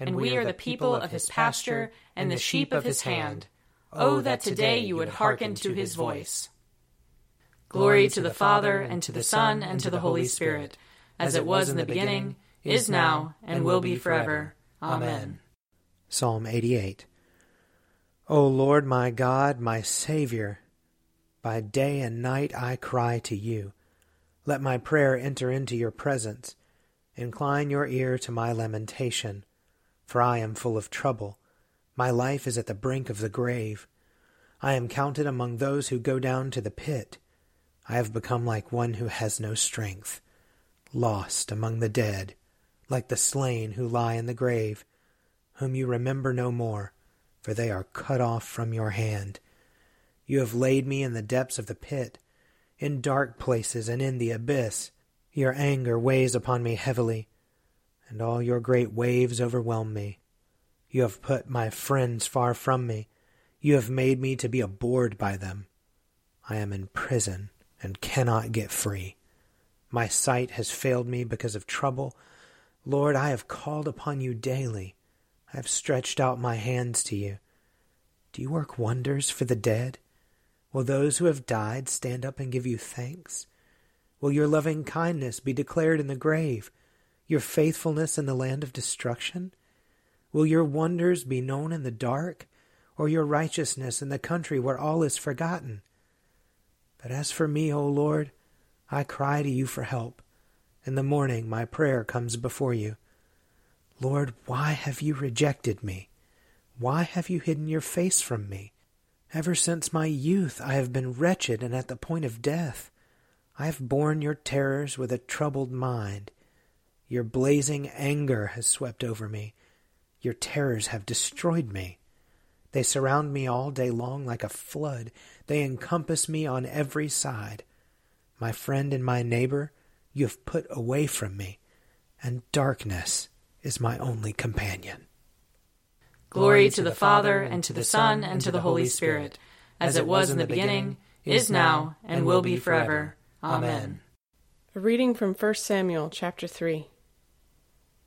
and we are the people of his pasture and the sheep of his hand. Oh, oh, that today you would hearken to his voice. Glory to the Father, and to the Son, and to the Holy Spirit, as it was in the beginning, is now, and will be forever. Amen. Psalm 88 O Lord my God, my Saviour, by day and night I cry to you. Let my prayer enter into your presence. Incline your ear to my lamentation, for I am full of trouble. My life is at the brink of the grave. I am counted among those who go down to the pit. I have become like one who has no strength, lost among the dead, like the slain who lie in the grave, whom you remember no more, for they are cut off from your hand. You have laid me in the depths of the pit, in dark places and in the abyss. Your anger weighs upon me heavily, and all your great waves overwhelm me. You have put my friends far from me. You have made me to be abhorred by them. I am in prison and cannot get free. My sight has failed me because of trouble. Lord, I have called upon you daily. I have stretched out my hands to you. Do you work wonders for the dead? Will those who have died stand up and give you thanks? Will your loving kindness be declared in the grave, your faithfulness in the land of destruction? Will your wonders be known in the dark, or your righteousness in the country where all is forgotten? But as for me, O Lord, I cry to you for help. In the morning my prayer comes before you. Lord, why have you rejected me? Why have you hidden your face from me? Ever since my youth I have been wretched and at the point of death. I have borne your terrors with a troubled mind. Your blazing anger has swept over me. Your terrors have destroyed me. They surround me all day long like a flood. They encompass me on every side. My friend and my neighbor, you have put away from me, and darkness is my only companion. Glory to the Father, and to the Son, and to the Holy Spirit, as it was in the beginning, is now, and will be forever. Amen. A reading from 1 Samuel chapter 3.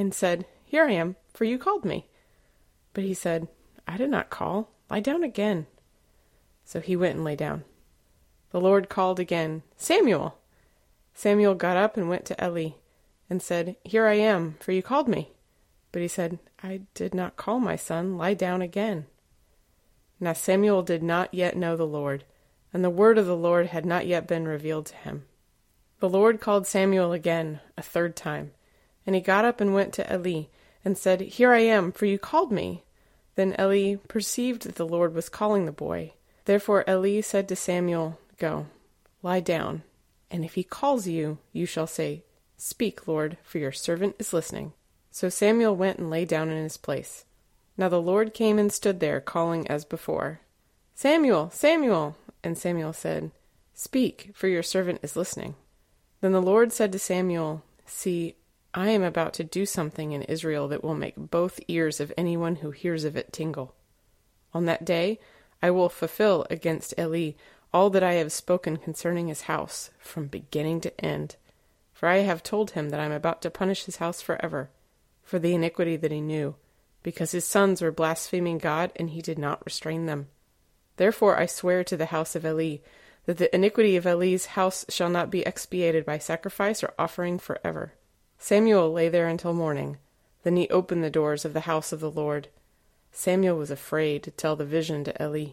and said, Here I am, for you called me. But he said, I did not call. Lie down again. So he went and lay down. The Lord called again, Samuel! Samuel got up and went to Eli, and said, Here I am, for you called me. But he said, I did not call my son. Lie down again. Now Samuel did not yet know the Lord, and the word of the Lord had not yet been revealed to him. The Lord called Samuel again, a third time, and he got up and went to Eli, and said, Here I am, for you called me. Then Eli perceived that the Lord was calling the boy. Therefore Eli said to Samuel, Go, lie down, and if he calls you, you shall say, Speak, Lord, for your servant is listening. So Samuel went and lay down in his place. Now the Lord came and stood there, calling as before, Samuel, Samuel! And Samuel said, Speak, for your servant is listening. Then the Lord said to Samuel, See, I am about to do something in Israel that will make both ears of anyone who hears of it tingle. On that day I will fulfill against Eli all that I have spoken concerning his house, from beginning to end. For I have told him that I am about to punish his house forever, for the iniquity that he knew, because his sons were blaspheming God, and he did not restrain them. Therefore I swear to the house of Eli, that the iniquity of Eli's house shall not be expiated by sacrifice or offering forever. Samuel lay there until morning. Then he opened the doors of the house of the Lord. Samuel was afraid to tell the vision to Eli.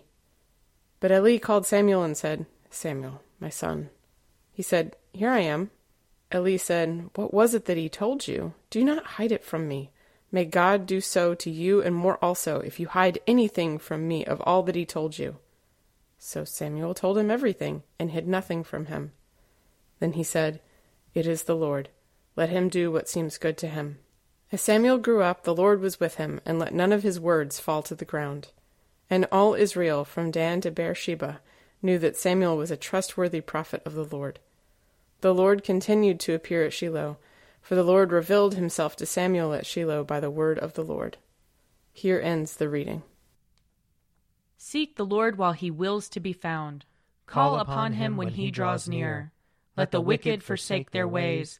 But Eli called Samuel and said, Samuel, my son. He said, Here I am. Eli said, What was it that he told you? Do not hide it from me. May God do so to you and more also, if you hide anything from me of all that he told you. So Samuel told him everything, and hid nothing from him. Then he said, It is the Lord. Let him do what seems good to him. As Samuel grew up, the Lord was with him, and let none of his words fall to the ground. And all Israel, from Dan to Beersheba, knew that Samuel was a trustworthy prophet of the Lord. The Lord continued to appear at Shiloh, for the Lord revealed himself to Samuel at Shiloh by the word of the Lord. Here ends the reading. Seek the Lord while he wills to be found. Call upon him when he draws near. Let the wicked forsake their ways,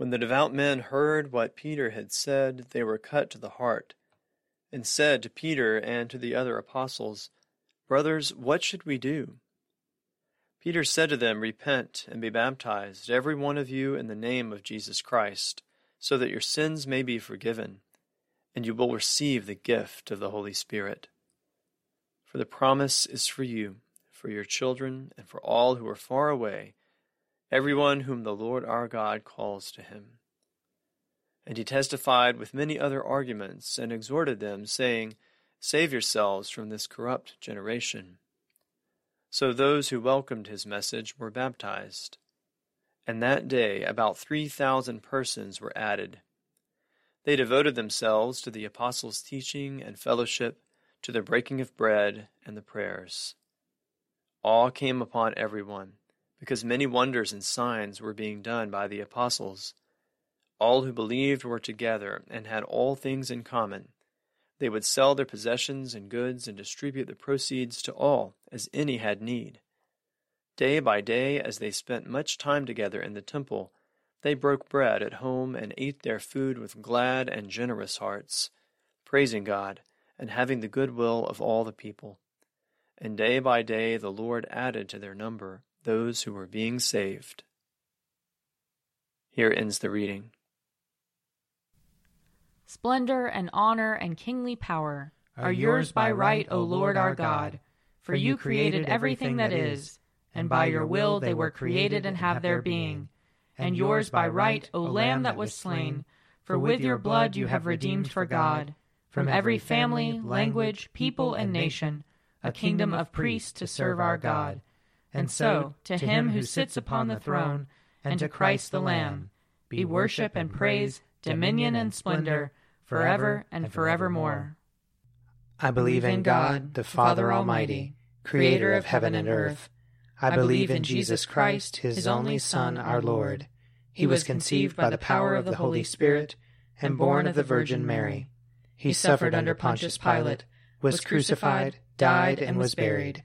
When the devout men heard what Peter had said, they were cut to the heart, and said to Peter and to the other apostles, Brothers, what should we do? Peter said to them, Repent and be baptized, every one of you, in the name of Jesus Christ, so that your sins may be forgiven, and you will receive the gift of the Holy Spirit. For the promise is for you, for your children, and for all who are far away everyone whom the Lord our God calls to him. And he testified with many other arguments, and exhorted them, saying, Save yourselves from this corrupt generation. So those who welcomed his message were baptized. And that day about three thousand persons were added. They devoted themselves to the apostles' teaching and fellowship, to the breaking of bread and the prayers. All came upon everyone because many wonders and signs were being done by the apostles. All who believed were together and had all things in common. They would sell their possessions and goods and distribute the proceeds to all as any had need. Day by day, as they spent much time together in the temple, they broke bread at home and ate their food with glad and generous hearts, praising God and having the good will of all the people. And day by day the Lord added to their number those who were being saved. Here ends the reading. Splendor and honor and kingly power are yours by right, O Lord our God, for you created everything that is, and by your will they were created and have their being. And yours by right, O Lamb that was slain, for with your blood you have redeemed for God, from every family, language, people, and nation, a kingdom of priests to serve our God. And so, to him who sits upon the throne, and to Christ the Lamb, be worship and praise, dominion and splendor, forever and forevermore. I believe in God, the Father Almighty, creator of heaven and earth. I believe in Jesus Christ, his only Son, our Lord. He was conceived by the power of the Holy Spirit and born of the Virgin Mary. He suffered under Pontius Pilate, was crucified, died, and was buried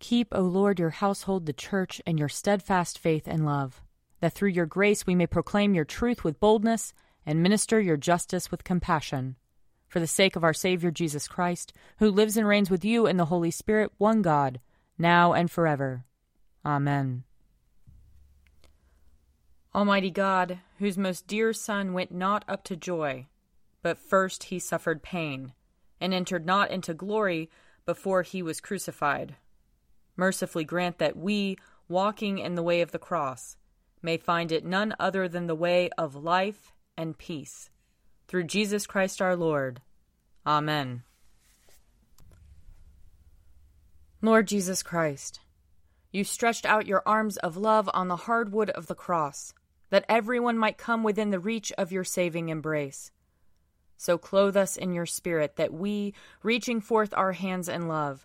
Keep, O Lord, your household, the church, and your steadfast faith and love, that through your grace we may proclaim your truth with boldness and minister your justice with compassion. For the sake of our Savior Jesus Christ, who lives and reigns with you in the Holy Spirit, one God, now and forever. Amen. Almighty God, whose most dear Son went not up to joy, but first he suffered pain, and entered not into glory before he was crucified, mercifully grant that we, walking in the way of the cross, may find it none other than the way of life and peace. Through Jesus Christ our Lord. Amen. Lord Jesus Christ, you stretched out your arms of love on the hard wood of the cross that everyone might come within the reach of your saving embrace. So clothe us in your spirit, that we, reaching forth our hands in love,